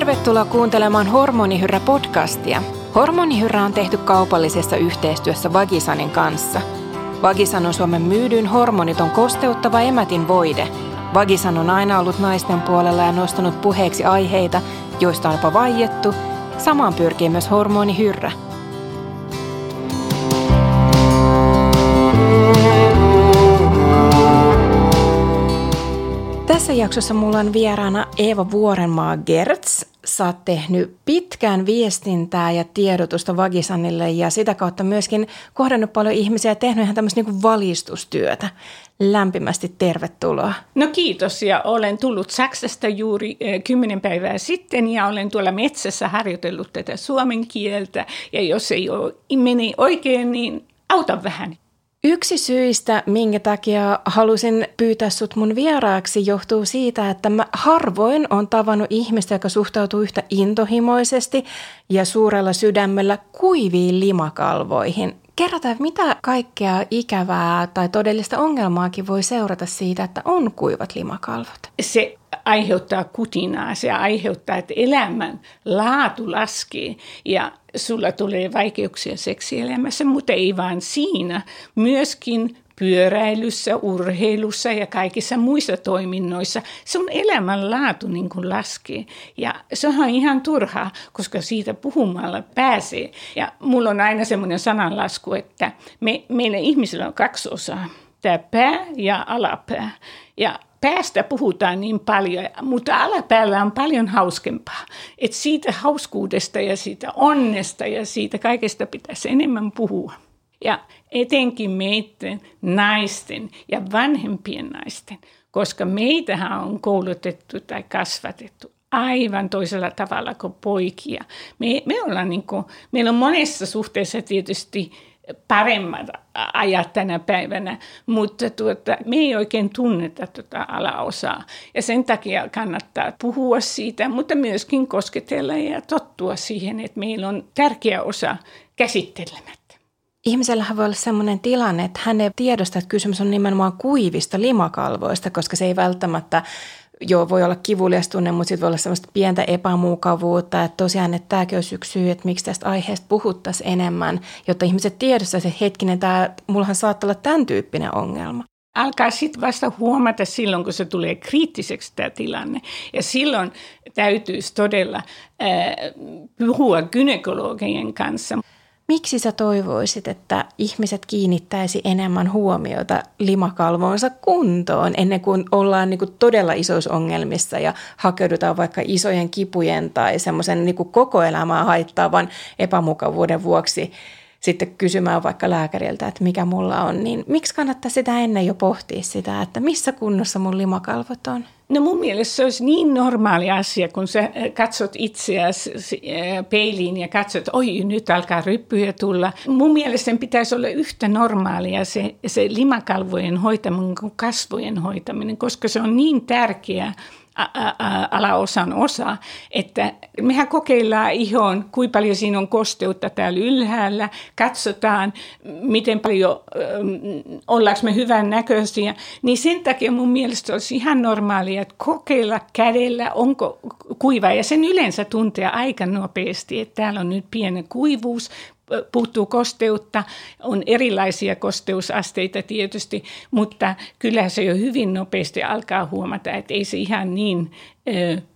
Tervetuloa kuuntelemaan Hormonihyrrä-podcastia. Hormonihyrrä on tehty kaupallisessa yhteistyössä Vagisanin kanssa. Vagisan on Suomen myydyin hormoniton kosteuttava emätin voide. Vagisan on aina ollut naisten puolella ja nostanut puheeksi aiheita, joista on jopa vaiettu. Samaan pyrkii myös hormonihyrrä. Tässä jaksossa mulla on vieraana Eeva Vuorenmaa Gertz. Sä oot tehnyt pitkään viestintää ja tiedotusta Vagisanille ja sitä kautta myöskin kohdannut paljon ihmisiä ja tehnyt ihan tämmöistä niin valistustyötä. Lämpimästi tervetuloa. No kiitos ja olen tullut Saksasta juuri kymmenen päivää sitten ja olen tuolla metsässä harjoitellut tätä suomen kieltä ja jos ei ole, meni oikein, niin auta vähän. Yksi syistä, minkä takia halusin pyytää sut mun vieraaksi, johtuu siitä, että mä harvoin on tavannut ihmistä, joka suhtautuu yhtä intohimoisesti ja suurella sydämellä kuiviin limakalvoihin. Kerrotaan, mitä kaikkea ikävää tai todellista ongelmaakin voi seurata siitä, että on kuivat limakalvot? Se aiheuttaa kutinaa, se aiheuttaa, että elämän laatu laskee ja sulla tulee vaikeuksia seksielämässä, mutta ei vain siinä, myöskin pyöräilyssä, urheilussa ja kaikissa muissa toiminnoissa sun elämänlaatu niin kuin laskee. Ja se on ihan turhaa, koska siitä puhumalla pääsee. Ja mulla on aina semmoinen sananlasku, että me, meillä ihmisillä on kaksi osaa. Tämä pää ja alapää. Ja päästä puhutaan niin paljon, mutta alapäällä on paljon hauskempaa. Et siitä hauskuudesta ja siitä onnesta ja siitä kaikesta pitäisi enemmän puhua. Ja etenkin meidän naisten ja vanhempien naisten, koska meitähän on koulutettu tai kasvatettu aivan toisella tavalla kuin poikia. Me, me ollaan niin kuin, meillä on monessa suhteessa tietysti paremmat ajat tänä päivänä, mutta tuota, me ei oikein tunneta tuota alaosaa. Ja sen takia kannattaa puhua siitä, mutta myöskin kosketella ja tottua siihen, että meillä on tärkeä osa käsittelemättä. Ihmisellähän voi olla sellainen tilanne, että hän ei tiedosta, että kysymys on nimenomaan kuivista limakalvoista, koska se ei välttämättä joo, voi olla kivulias tunne, mutta sitten voi olla semmoista pientä epämukavuutta. Että tosiaan, että tämäkin olisi yksi syy, että miksi tästä aiheesta puhuttaisiin enemmän, jotta ihmiset tiedostaisivat, että hetkinen, tämä, mullahan saattaa olla tämän tyyppinen ongelma. Alkaa sitten vasta huomata silloin, kun se tulee kriittiseksi tämä tilanne. Ja silloin täytyisi todella äh, puhua gynekologien kanssa. Miksi sä toivoisit, että ihmiset kiinnittäisi enemmän huomiota limakalvoonsa kuntoon ennen kuin ollaan niin kuin todella isoissa ongelmissa ja hakeudutaan vaikka isojen kipujen tai semmoisen niin koko elämää haittaavan epämukavuuden vuoksi sitten kysymään vaikka lääkäriltä, että mikä mulla on, niin miksi kannattaa sitä ennen jo pohtia sitä, että missä kunnossa mun limakalvot on? No mun mielestä se olisi niin normaali asia, kun sä äh, katsot itseäsi äh, peiliin ja katsot, oi nyt alkaa ryppyjä tulla. Mun mielestä sen pitäisi olla yhtä normaalia se, se limakalvojen hoitaminen kuin kasvojen hoitaminen, koska se on niin tärkeää alaosan osa, että mehän kokeillaan ihon, kuinka paljon siinä on kosteutta täällä ylhäällä, katsotaan, miten paljon ähm, ollaanko me hyvän näköisiä, niin sen takia mun mielestä olisi ihan normaalia, että kokeilla kädellä, onko kuiva, ja sen yleensä tuntee aika nopeasti, että täällä on nyt pieni kuivuus, puuttuu kosteutta, on erilaisia kosteusasteita tietysti, mutta kyllä se jo hyvin nopeasti alkaa huomata, että ei se ihan niin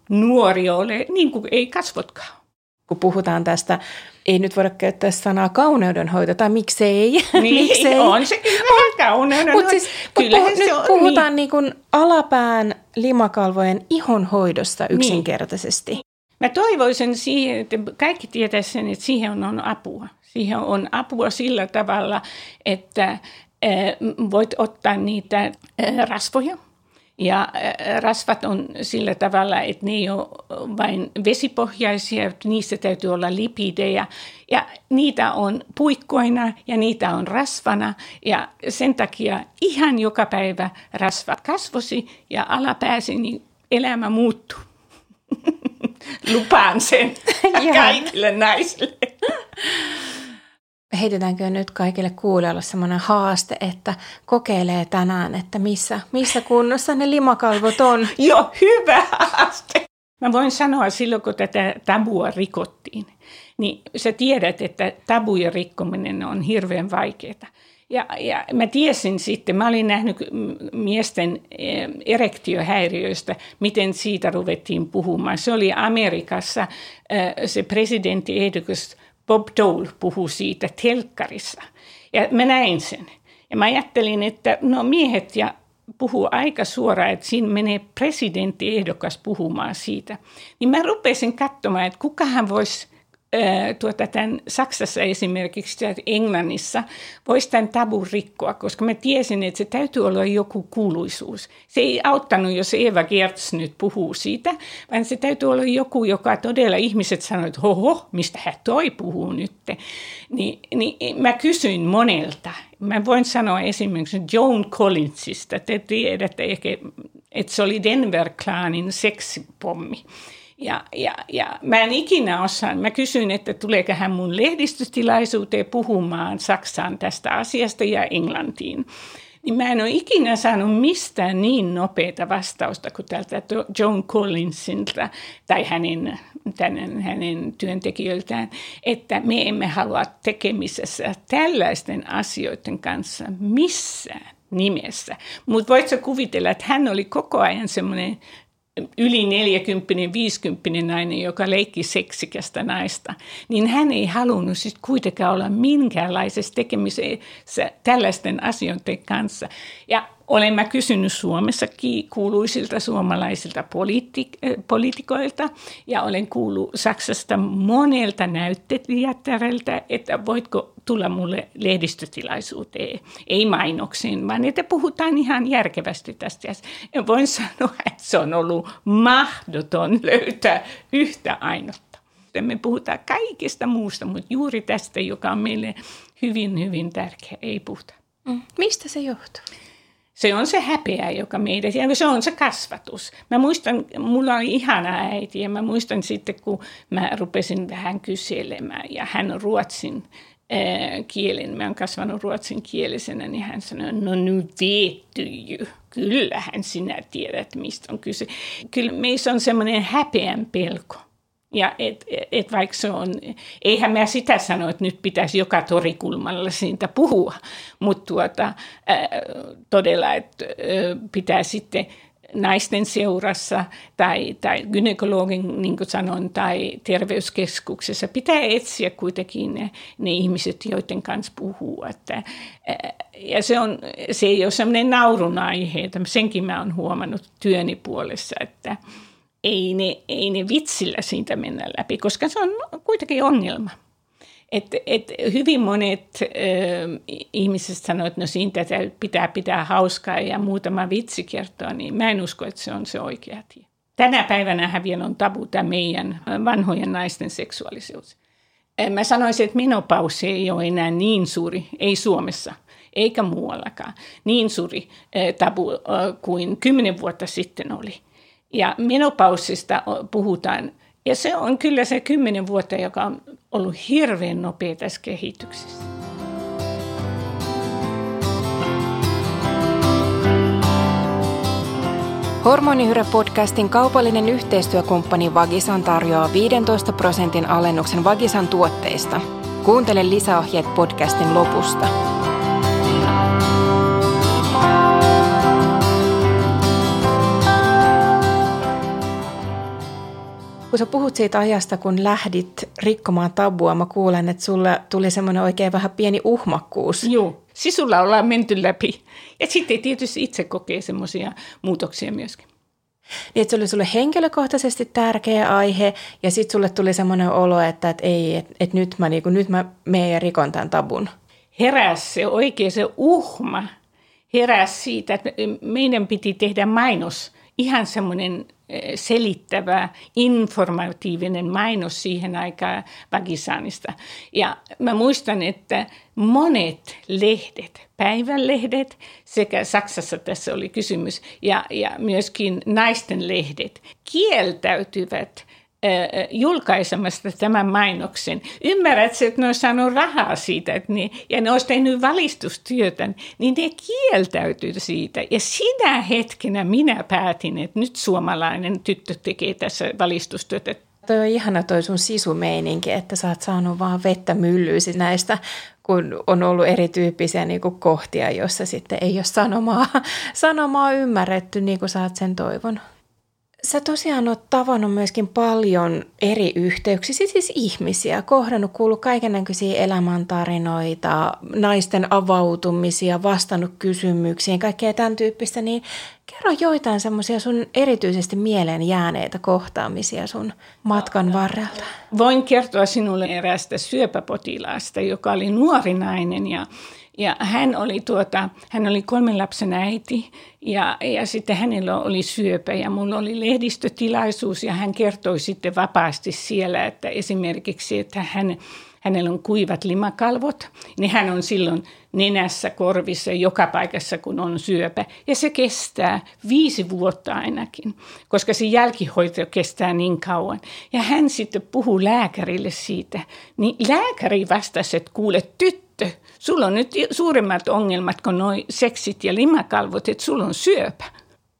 nuori ole, niin kuin ei kasvotkaan. Kun puhutaan tästä, ei nyt voida käyttää sanaa kauneudenhoito, tai miksei. Niin, miksei. on se kyllä kauneudenhoito. Mutta siis, kyllä puh- nyt on, puhutaan niin. Niin kuin alapään limakalvojen ihonhoidosta niin. yksinkertaisesti. Niin. Mä toivoisin siihen, että kaikki tietäisivät sen, että siihen on apua. Siihen on apua sillä tavalla, että voit ottaa niitä rasvoja. Ja rasvat on sillä tavalla, että ne ei ole vain vesipohjaisia, niissä täytyy olla lipidejä. Ja niitä on puikkoina ja niitä on rasvana. Ja sen takia ihan joka päivä rasvat kasvosi ja alapääsi, niin elämä muuttuu. Lupaan sen kaikille naisille heitetäänkö nyt kaikille kuulijoille semmoinen haaste, että kokeilee tänään, että missä, missä kunnossa ne limakalvot on. Joo, hyvä haaste. Mä voin sanoa silloin, kun tätä tabua rikottiin, niin sä tiedät, että tabujen rikkominen on hirveän vaikeaa. Ja, ja mä tiesin sitten, mä olin nähnyt miesten eh, erektiohäiriöistä, miten siitä ruvettiin puhumaan. Se oli Amerikassa, eh, se presidenttiehdokas Bob Dole puhui siitä telkkarissa. Ja mä näin sen. Ja mä ajattelin, että no miehet ja puhuu aika suoraan, että siinä menee presidenttiehdokas puhumaan siitä. Niin mä rupesin katsomaan, että kukahan voisi tuota, tämän Saksassa esimerkiksi tai Englannissa voisi tämän tabun rikkoa, koska mä tiesin, että se täytyy olla joku kuuluisuus. Se ei auttanut, jos Eva Gertz nyt puhuu siitä, vaan se täytyy olla joku, joka todella ihmiset sanoivat, että hoho, mistä hän toi puhuu nyt. Ni, niin mä kysyin monelta. Mä voin sanoa esimerkiksi Joan Collinsista. Te tiedätte ehkä, että se oli Denver-klaanin seksipommi. Ja, ja, ja mä en ikinä osaa, mä kysyin, että tuleeko hän mun lehdistötilaisuuteen puhumaan Saksaan tästä asiasta ja Englantiin. Niin mä en ole ikinä saanut mistään niin nopeata vastausta kuin tältä John Collinsilta tai hänen, tämän, hänen työntekijöiltään, että me emme halua tekemisessä tällaisten asioiden kanssa missään nimessä. Mutta voitko kuvitella, että hän oli koko ajan semmoinen yli 40 50 nainen, joka leikki seksikästä naista, niin hän ei halunnut sitten kuitenkaan olla minkäänlaisessa tekemisessä tällaisten asioiden kanssa. Ja olen mä kysynyt Suomessa kuuluisilta suomalaisilta äh, poliitikoilta ja olen kuullut Saksasta monelta näyttelijätäreltä, että voitko tulla mulle lehdistötilaisuuteen, ei mainoksiin, vaan että puhutaan ihan järkevästi tästä. Ja voin sanoa, että se on ollut mahdoton löytää yhtä ainutta. Me puhutaan kaikesta muusta, mutta juuri tästä, joka on meille hyvin, hyvin tärkeä, ei puhuta. Mm. Mistä se johtuu? Se on se häpeä, joka meidän, ja se on se kasvatus. Mä muistan, mulla oli ihana äiti, ja mä muistan sitten, kun mä rupesin vähän kyselemään, ja hän ruotsin äh, kielen, mä oon kasvanut ruotsin kielisenä, niin hän sanoi, no nyt ju. Kyllähän sinä tiedät, mistä on kyse. Kyllä meissä on semmoinen häpeän pelko. Ja et, et vaikka se on, eihän mä sitä sano, että nyt pitäisi joka torikulmalla siitä puhua, mutta tuota, äh, todella, että pitää sitten naisten seurassa tai, tai gynekologin, niin kuin sanon, tai terveyskeskuksessa. Pitää etsiä kuitenkin ne, ne ihmiset, joiden kanssa puhuu. Että, ja se, on, se ei ole sellainen naurun aihe, senkin mä oon huomannut työni puolessa, että, ei ne, ei ne vitsillä siitä mennä läpi, koska se on kuitenkin ongelma. Et, et hyvin monet ö, ihmiset sanoo, että no siitä pitää pitää hauskaa ja muutama vitsi kertoa, niin mä en usko, että se on se oikea tie. Tänä päivänä vielä on tabu tämä meidän vanhojen naisten seksuaalisuus. Mä sanoisin, että menopausi ei ole enää niin suuri, ei Suomessa eikä muuallakaan, niin suuri tabu kuin kymmenen vuotta sitten oli. Ja menopaussista puhutaan. Ja se on kyllä se kymmenen vuotta, joka on ollut hirveän nopea tässä kehityksessä. Hormonihyre-podcastin kaupallinen yhteistyökumppani Vagisan tarjoaa 15 prosentin alennuksen Vagisan tuotteista. Kuuntele lisäohjeet podcastin lopusta. Kun sä puhut siitä ajasta, kun lähdit rikkomaan tabua, mä kuulen, että sulle tuli semmoinen oikein vähän pieni uhmakkuus. Joo, sisulla ollaan menty läpi. Ja sitten tietysti itse kokee semmoisia muutoksia myöskin. Niin, että se oli sulle henkilökohtaisesti tärkeä aihe, ja sitten sulle tuli semmoinen olo, että, että ei, että, että nyt mä, niin kuin, nyt mä menen ja rikon tämän tabun. Heräs se oikein se uhma, heräs siitä, että meidän piti tehdä mainos, ihan semmoinen selittävä, informatiivinen mainos siihen aikaan Pakistanista. Ja mä muistan, että monet lehdet, päivänlehdet sekä Saksassa tässä oli kysymys, ja, ja myöskin naisten lehdet kieltäytyvät julkaisemasta tämän mainoksen. Ymmärrät, että ne on saanut rahaa siitä että ne, ja ne olisi tehnyt valistustyötä, niin ne kieltäytyy siitä. Ja sinä hetkenä minä päätin, että nyt suomalainen tyttö tekee tässä valistustyötä. Toi on ihana toi sun sisumeininki, että sä oot saanut vaan vettä myllyysi näistä, kun on ollut erityyppisiä niin kohtia, jossa sitten ei ole sanomaa, sanomaa ymmärretty niin kuin sä oot sen toivonut. Sä tosiaan oot tavannut myöskin paljon eri yhteyksiä, siis ihmisiä, kohdannut, kuullut kaikenlaisia elämäntarinoita, naisten avautumisia, vastannut kysymyksiin, kaikkea tämän tyyppistä, niin kerro joitain semmoisia sun erityisesti mieleen jääneitä kohtaamisia sun matkan varrelta. Voin kertoa sinulle eräästä syöpäpotilaasta, joka oli nuori nainen ja ja hän oli, tuota, hän oli kolmen lapsen äiti ja, ja sitten hänellä oli syöpä ja mulla oli lehdistötilaisuus ja hän kertoi sitten vapaasti siellä, että esimerkiksi, että hän, hänellä on kuivat limakalvot, niin hän on silloin nenässä, korvissa, joka paikassa, kun on syöpä. Ja se kestää viisi vuotta ainakin, koska se jälkihoito kestää niin kauan. Ja hän sitten puhuu lääkärille siitä. Niin lääkäri vastasi, että kuule tyttö, sulla on nyt suuremmat ongelmat kuin noin seksit ja limakalvot, että sulla on syöpä.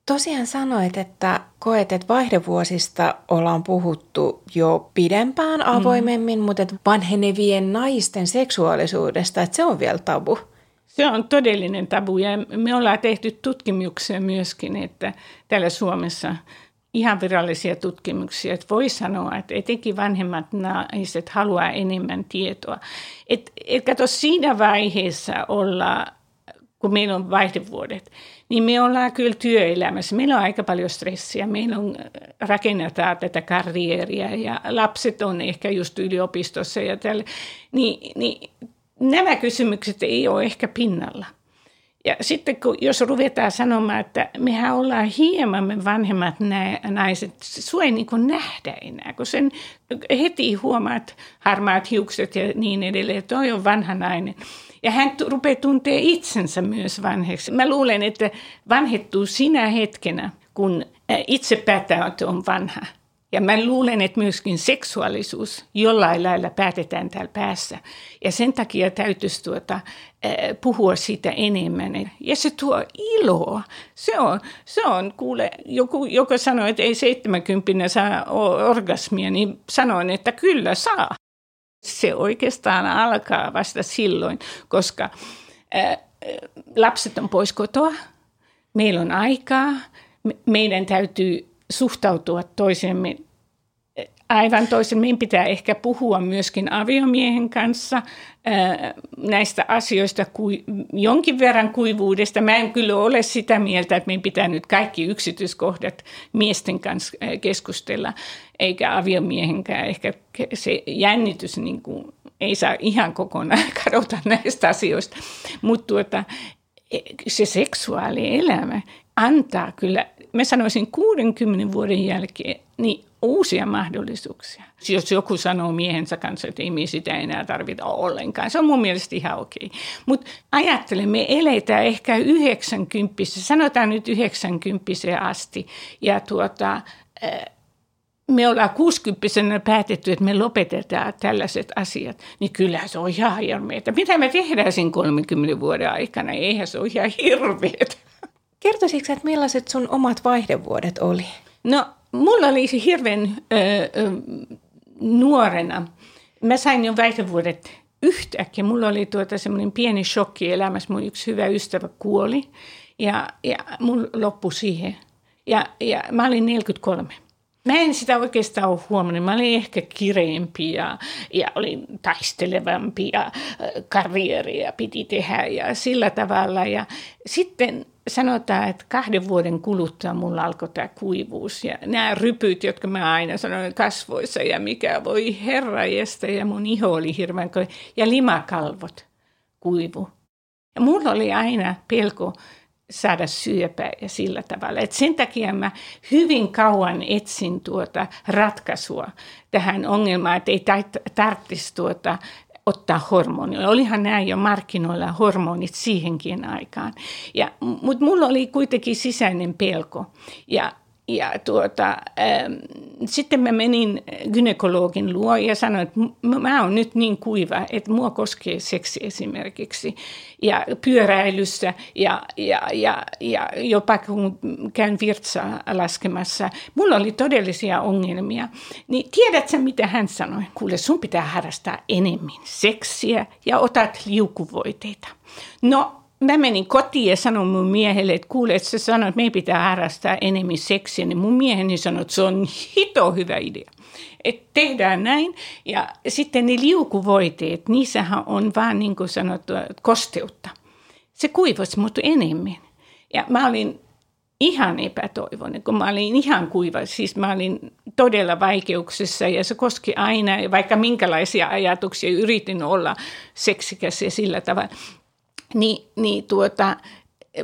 Tosiaan sanoit, että koet, että vaihdevuosista ollaan puhuttu jo pidempään mm. avoimemmin, mm. mutta että vanhenevien naisten seksuaalisuudesta, että se on vielä tabu. Se on todellinen tabu ja me ollaan tehty tutkimuksia myöskin, että täällä Suomessa ihan virallisia tutkimuksia, että voi sanoa, että etenkin vanhemmat naiset haluaa enemmän tietoa. Et, et kato, siinä vaiheessa olla, kun meillä on vaihdevuodet, niin me ollaan kyllä työelämässä. Meillä on aika paljon stressiä. Meillä on, rakennetaan tätä karrieria ja lapset on ehkä just yliopistossa ja tälle. Niin, niin nämä kysymykset ei ole ehkä pinnalla. Ja sitten kun, jos ruvetaan sanomaan, että mehän ollaan hieman me vanhemmat naiset, sua ei niin nähdä enää, kun sen heti huomaat harmaat hiukset ja niin edelleen, toi on vanha nainen. Ja hän rupeaa tuntea itsensä myös vanheksi. Mä luulen, että vanhettuu sinä hetkenä, kun itse päättää, että on vanha. Ja mä luulen, että myöskin seksuaalisuus jollain lailla päätetään täällä päässä. Ja sen takia täytyisi tuota, puhua siitä enemmän. Ja se tuo iloa. Se on, se on kuule, joku, joka sanoi, että ei 70 saa orgasmia, niin sanoin, että kyllä saa. Se oikeastaan alkaa vasta silloin, koska lapset on pois kotoa, meillä on aikaa, meidän täytyy suhtautua toisemme aivan toisin. Meidän pitää ehkä puhua myöskin aviomiehen kanssa näistä asioista jonkin verran kuivuudesta. Mä en kyllä ole sitä mieltä, että meidän pitää nyt kaikki yksityiskohdat miesten kanssa keskustella, eikä aviomiehenkään. Ehkä se jännitys niin kuin, ei saa ihan kokonaan kadota näistä asioista. Mutta tuota, e, se seksuaalielämä antaa kyllä, mä sanoisin 60 vuoden jälkeen, niin uusia mahdollisuuksia. Jos joku sanoo miehensä kanssa, että ei me sitä enää tarvita ollenkaan, se on mun mielestä ihan okei. Mutta ajattele, me eletään ehkä 90, sanotaan nyt 90 asti, ja tuota, me ollaan 60 päätetty, että me lopetetaan tällaiset asiat, niin kyllä se on ihan hirveetä. Mitä me tehdään sen 30 vuoden aikana? Eihän se ole ihan hirveetä. Kertoisitko, että millaiset sun omat vaihdevuodet oli? No, mulla oli hirveän ö, nuorena. Mä sain jo vaihdevuodet yhtäkkiä. Mulla oli tuota semmoinen pieni shokki elämässä. Mun yksi hyvä ystävä kuoli ja, ja mun loppui siihen. Ja, ja mä olin 43. Mä en sitä oikeastaan ole huomannut. Mä olin ehkä kireempi ja, ja olin taistelevampi ja karrieria piti tehdä ja sillä tavalla. Ja sitten sanotaan, että kahden vuoden kuluttua mulla alkoi tämä kuivuus ja nämä rypyt, jotka mä aina sanoin kasvoissa ja mikä voi herrajesta ja mun iho oli hirveän ja limakalvot kuivu. Ja mulla oli aina pelko saada syöpää ja sillä tavalla. Et sen takia mä hyvin kauan etsin tuota ratkaisua tähän ongelmaan, että ei tarvitsisi tuota ottaa hormonia. Olihan nämä jo markkinoilla hormonit siihenkin aikaan. Ja, mutta mulla oli kuitenkin sisäinen pelko. Ja ja tuota, ähm, sitten mä menin gynekologin luo ja sanoin, että mä oon nyt niin kuiva, että mua koskee seksi esimerkiksi. Ja pyöräilyssä ja, ja, ja, ja jopa kun käyn virtsaa laskemassa, mulla oli todellisia ongelmia. Niin tiedätkö mitä hän sanoi? Kuule, sun pitää harrastaa enemmän seksiä ja otat liukuvoiteita. No mä menin kotiin ja sanoin mun miehelle, että kuule, että sä sanoit, että meidän pitää harrastaa enemmän seksiä, niin mun mieheni sanoi, että se on hito hyvä idea. Että tehdään näin. Ja sitten ne liukuvoiteet, niissähän on vaan niin kuin sanottu kosteutta. Se kuivasi mut enemmän. Ja mä olin ihan epätoivoinen, kun mä olin ihan kuiva. Siis mä olin todella vaikeuksissa ja se koski aina, vaikka minkälaisia ajatuksia yritin olla seksikäs ja sillä tavalla. Niin, niin tuota,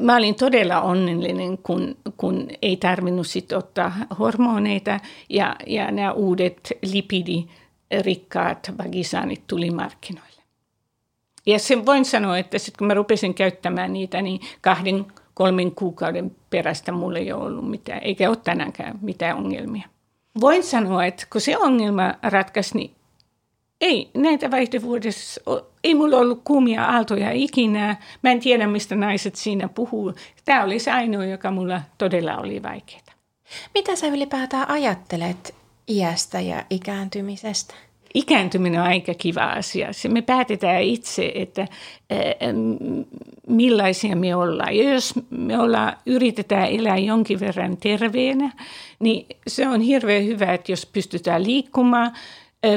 mä olin todella onnellinen, kun, kun ei tarvinnut sit ottaa hormoneita ja, ja nämä uudet lipidirikkaat vagisaanit tuli markkinoille. Ja sen voin sanoa, että sitten kun mä rupesin käyttämään niitä, niin kahden, kolmen kuukauden perästä mulla ei ole ollut mitään, eikä ole tänäänkään mitään ongelmia. Voin sanoa, että kun se ongelma ratkaisi, niin ei näitä vaihtovuodessa, ei mulla ollut kuumia aaltoja ikinä. Mä en tiedä, mistä naiset siinä puhuu. Tämä oli se ainoa, joka mulla todella oli vaikeaa. Mitä sä ylipäätään ajattelet iästä ja ikääntymisestä? Ikääntyminen on aika kiva asia. Me päätetään itse, että millaisia me ollaan. Ja jos me ollaan, yritetään elää jonkin verran terveenä, niin se on hirveän hyvä, että jos pystytään liikkumaan –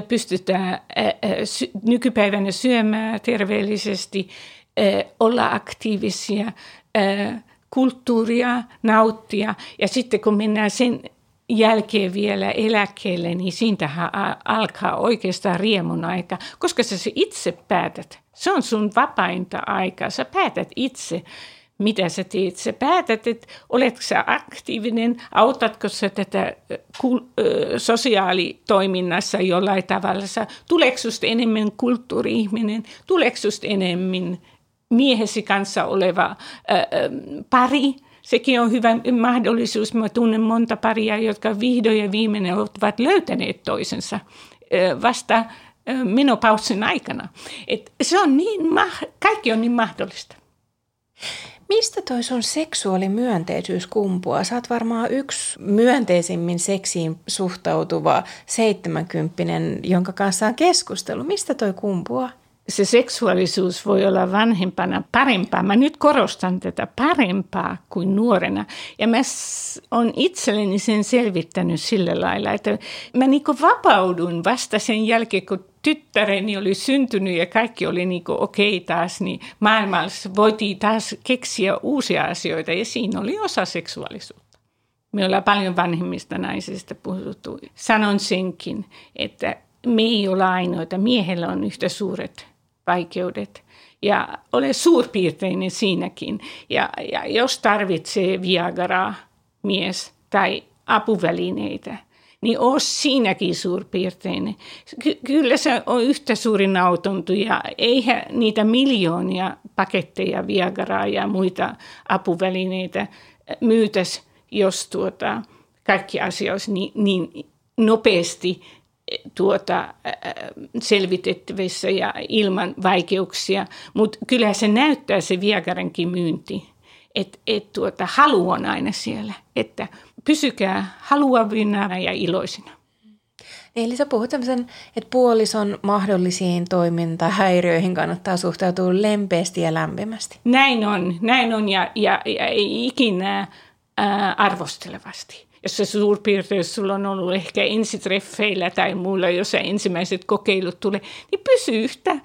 pystytään nykypäivänä syömään terveellisesti, olla aktiivisia, kulttuuria nauttia. Ja sitten kun mennään sen jälkeen vielä eläkkeelle, niin siintähän alkaa oikeastaan riemun aika, koska sä itse päätät. Se on sun vapainta aikaa. Sä päätät itse, mitä sä teet. Sä päätät, että oletko sä aktiivinen, autatko sä tätä sosiaalitoiminnassa jollain tavalla. Sä, tuleeko susta enemmän kulttuuri-ihminen, tuleeko susta enemmän miehesi kanssa oleva ää, pari, sekin on hyvä mahdollisuus. Mä tunnen monta paria, jotka vihdoin ja viimeinen ovat löytäneet toisensa vasta menopausin aikana. Et se on niin, kaikki on niin mahdollista. Mistä toi sun seksuaalimyönteisyys kumpuaa? Sä oot varmaan yksi myönteisimmin seksiin suhtautuva seitsemänkymppinen, jonka kanssa on keskustelu. Mistä toi kumpuaa? se seksuaalisuus voi olla vanhempana parempaa. Mä nyt korostan tätä parempaa kuin nuorena. Ja mä oon itselleni sen selvittänyt sillä lailla, että mä niinku vapaudun vasta sen jälkeen, kun tyttäreni oli syntynyt ja kaikki oli niin okei okay taas, niin maailmassa voitiin taas keksiä uusia asioita ja siinä oli osa seksuaalisuutta. Me ollaan paljon vanhemmista naisista puhuttu. Sanon senkin, että me ei ole ainoita. Miehellä on yhtä suuret vaikeudet ja ole suurpiirteinen siinäkin. Ja, ja jos tarvitsee Viagra mies tai apuvälineitä, niin ole siinäkin suurpiirteinen. Ky- kyllä se on yhtä suuri nautontu ja eihän niitä miljoonia paketteja Viagraa ja muita apuvälineitä myytäisi, jos tuota, kaikki asiat niin, niin nopeasti tuota, selvitettävissä ja ilman vaikeuksia, mutta kyllä se näyttää se Viagarankin myynti, että et tuota, halu on aina siellä, että pysykää haluavina ja iloisina. Eli sä puhut tämmöisen, että puolison mahdollisiin toimintahäiriöihin kannattaa suhtautua lempeästi ja lämpimästi. Näin on, näin on ja, ja, ja ei ikinä ää, arvostelevasti jos se suurpiirteys sulla on ollut ehkä ensitreffeillä tai muilla, jos ensimmäiset kokeilut tulee, niin pysy yhtä äh,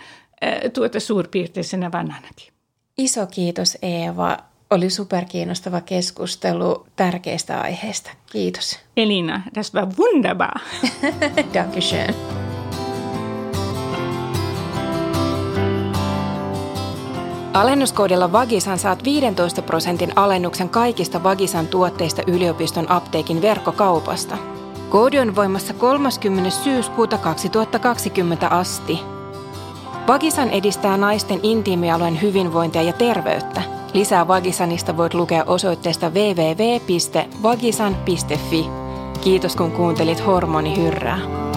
tuota suurpiirteisenä vanhanakin. Iso kiitos Eeva. Oli superkiinnostava keskustelu tärkeistä aiheista. Kiitos. Elina, das war wunderbar. Dankeschön. Alennuskoodilla Vagisan saat 15 prosentin alennuksen kaikista Vagisan tuotteista yliopiston apteekin verkkokaupasta. Koodi on voimassa 30. syyskuuta 2020 asti. Vagisan edistää naisten intiimialueen hyvinvointia ja terveyttä – Lisää Vagisanista voit lukea osoitteesta www.vagisan.fi. Kiitos kun kuuntelit Hormonihyrrää.